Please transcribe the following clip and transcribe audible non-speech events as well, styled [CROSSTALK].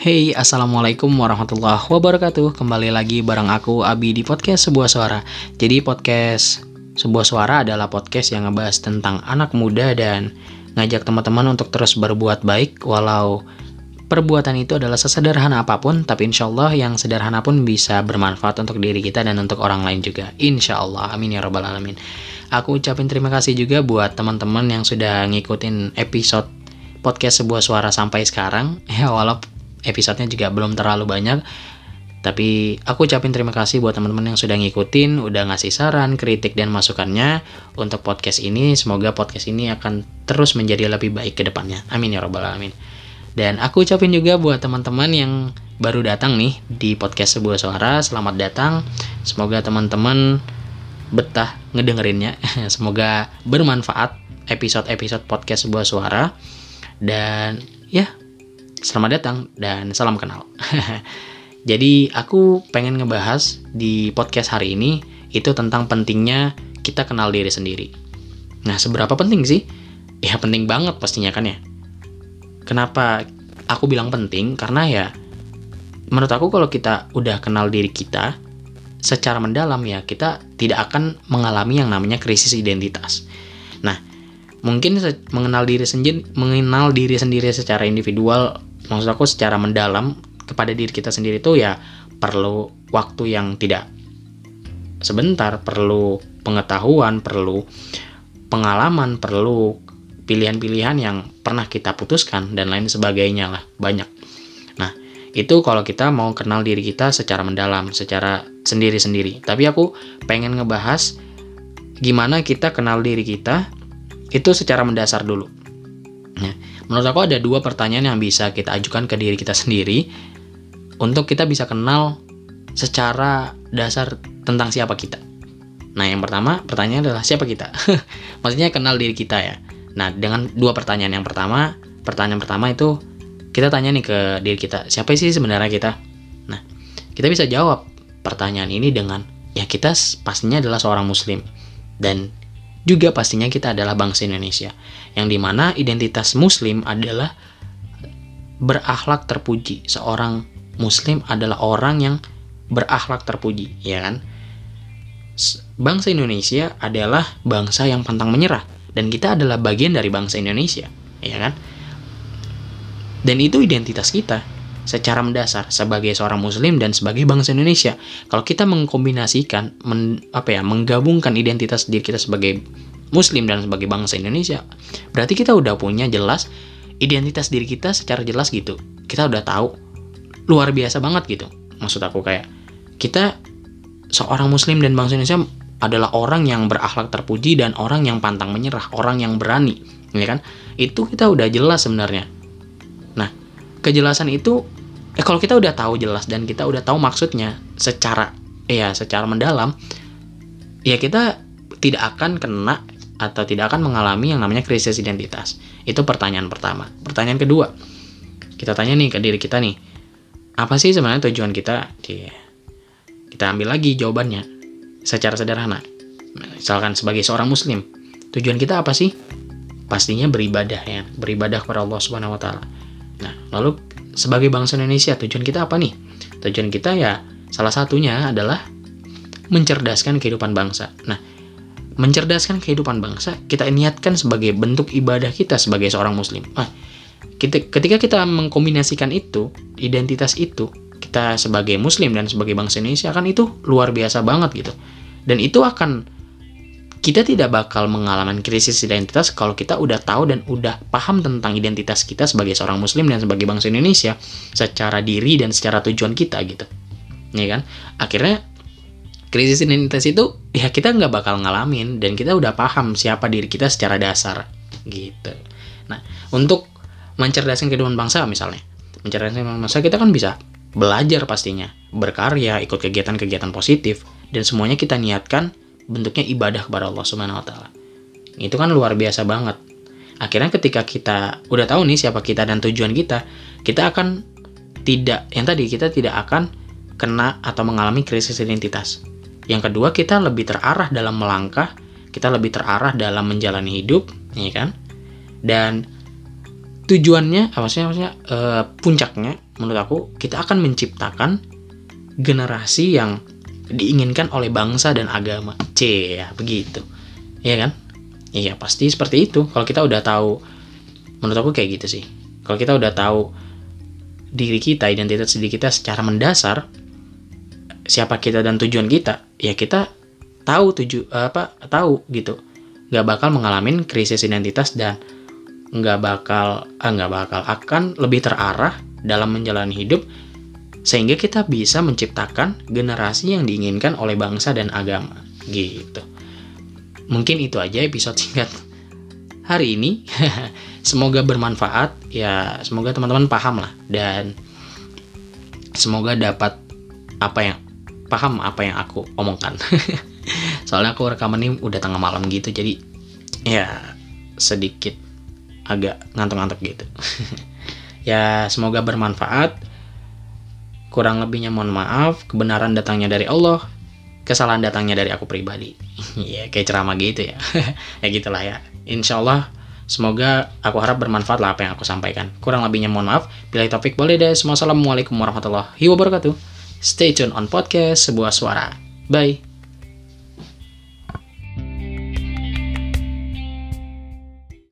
Hey, Assalamualaikum warahmatullahi wabarakatuh. Kembali lagi bareng aku, Abi, di podcast Sebuah Suara. Jadi podcast Sebuah Suara adalah podcast yang ngebahas tentang anak muda dan ngajak teman-teman untuk terus berbuat baik Walau perbuatan itu adalah sesederhana apa pun Tapi insya Allah yang sederhana pun bisa bermanfaat untuk diri kita dan untuk orang lain juga. Insya Allah, amin ya robbal alamin. Aku ucapin terima kasih juga buat teman-teman yang sudah ngikutin episode podcast sebuah suara sampai sekarang. [LAUGHS] Ya walaupun episodenya juga belum terlalu banyak tapi aku ucapin terima kasih buat teman-teman yang sudah ngikutin, udah ngasih saran, kritik, dan masukannya untuk podcast ini. Semoga podcast ini akan terus menjadi lebih baik ke depannya. Amin ya robbal alamin. Dan aku ucapin juga buat teman-teman yang baru datang nih di podcast sebuah suara, selamat datang. Semoga teman-teman betah ngedengerinnya. [LAUGHS] Semoga bermanfaat episode-episode podcast sebuah suara. Dan ya, Selamat datang dan salam kenal. [LAUGHS] Jadi aku pengen ngebahas di podcast hari ini itu tentang pentingnya kita kenal diri sendiri. Nah, seberapa penting sih? Ya penting banget pastinya kan ya. Kenapa aku bilang penting? Karena ya menurut aku kalau kita udah kenal diri kita secara mendalam ya kita tidak akan mengalami yang namanya krisis identitas. Nah, mungkin mengenal diri sendiri mengenal diri sendiri secara individual maksud aku secara mendalam kepada diri kita sendiri itu ya perlu waktu yang tidak sebentar, perlu pengetahuan, perlu pengalaman, perlu pilihan-pilihan yang pernah kita putuskan dan lain sebagainya lah, banyak. Nah, itu kalau kita mau kenal diri kita secara mendalam, secara sendiri-sendiri. Tapi aku pengen ngebahas gimana kita kenal diri kita itu secara mendasar dulu. Nah, Menurut aku ada dua pertanyaan yang bisa kita ajukan ke diri kita sendiri untuk kita bisa kenal secara dasar tentang siapa kita. Nah, yang pertama, pertanyaan adalah siapa kita? [LAUGHS] Maksudnya kenal diri kita ya. Nah, dengan dua pertanyaan yang pertama, pertanyaan pertama itu kita tanya nih ke diri kita, siapa sih sebenarnya kita? Nah, kita bisa jawab pertanyaan ini dengan ya kita pastinya adalah seorang muslim dan juga pastinya kita adalah bangsa Indonesia, yang di mana identitas Muslim adalah berakhlak terpuji. Seorang Muslim adalah orang yang berakhlak terpuji, ya kan? Bangsa Indonesia adalah bangsa yang pantang menyerah, dan kita adalah bagian dari bangsa Indonesia, ya kan? Dan itu identitas kita secara mendasar sebagai seorang muslim dan sebagai bangsa Indonesia. Kalau kita mengkombinasikan men, apa ya, menggabungkan identitas diri kita sebagai muslim dan sebagai bangsa Indonesia, berarti kita udah punya jelas identitas diri kita secara jelas gitu. Kita udah tahu luar biasa banget gitu. Maksud aku kayak kita seorang muslim dan bangsa Indonesia adalah orang yang berakhlak terpuji dan orang yang pantang menyerah, orang yang berani, ya kan? Itu kita udah jelas sebenarnya kejelasan itu eh kalau kita udah tahu jelas dan kita udah tahu maksudnya secara ya secara mendalam ya kita tidak akan kena atau tidak akan mengalami yang namanya krisis identitas. Itu pertanyaan pertama. Pertanyaan kedua, kita tanya nih ke diri kita nih, apa sih sebenarnya tujuan kita? Kita ambil lagi jawabannya secara sederhana. Misalkan sebagai seorang muslim, tujuan kita apa sih? Pastinya beribadah ya, beribadah kepada Allah Subhanahu wa taala. Nah, lalu sebagai bangsa Indonesia tujuan kita apa nih? Tujuan kita ya salah satunya adalah mencerdaskan kehidupan bangsa. Nah, mencerdaskan kehidupan bangsa kita niatkan sebagai bentuk ibadah kita sebagai seorang muslim. Nah, ketika kita mengkombinasikan itu, identitas itu, kita sebagai muslim dan sebagai bangsa Indonesia kan itu luar biasa banget gitu. Dan itu akan kita tidak bakal mengalami krisis identitas kalau kita udah tahu dan udah paham tentang identitas kita sebagai seorang muslim dan sebagai bangsa Indonesia secara diri dan secara tujuan kita gitu. Ya kan? Akhirnya krisis identitas itu ya kita nggak bakal ngalamin dan kita udah paham siapa diri kita secara dasar gitu. Nah untuk mencerdaskan kehidupan bangsa misalnya mencerdaskan kehidupan bangsa kita kan bisa belajar pastinya berkarya ikut kegiatan-kegiatan positif dan semuanya kita niatkan bentuknya ibadah kepada Allah Subhanahu wa taala. Itu kan luar biasa banget. Akhirnya ketika kita udah tahu nih siapa kita dan tujuan kita, kita akan tidak yang tadi kita tidak akan kena atau mengalami krisis identitas. Yang kedua, kita lebih terarah dalam melangkah, kita lebih terarah dalam menjalani hidup, ya kan? Dan tujuannya, apa sih maksudnya e, puncaknya menurut aku kita akan menciptakan generasi yang diinginkan oleh bangsa dan agama. C ya, begitu. Iya kan? Iya, pasti seperti itu. Kalau kita udah tahu menurut aku kayak gitu sih. Kalau kita udah tahu diri kita, identitas diri kita secara mendasar, siapa kita dan tujuan kita, ya kita tahu tuju apa tahu gitu. Nggak bakal mengalami krisis identitas dan nggak bakal ah, nggak bakal akan lebih terarah dalam menjalani hidup sehingga kita bisa menciptakan generasi yang diinginkan oleh bangsa dan agama. Gitu. Mungkin itu aja episode singkat hari ini. [LAUGHS] Semoga bermanfaat. Ya semoga teman-teman paham lah. Dan semoga dapat apa yang paham apa yang aku omongkan. [LAUGHS] Soalnya aku rekaman ini udah tengah malam gitu jadi ya sedikit agak ngantuk-ngantuk gitu. [LAUGHS] Ya semoga bermanfaat kurang lebihnya mohon maaf kebenaran datangnya dari Allah kesalahan datangnya dari aku pribadi. [LAUGHS] Ya kayak ceramah gitu ya. [LAUGHS] Ya gitulah ya. Insya Allah semoga aku harap bermanfaat lah apa yang aku sampaikan. Kurang lebihnya mohon maaf. Bila topik boleh deh. Semua assalamualaikum warahmatullahi wabarakatuh. Stay tune on podcast sebuah suara. Bye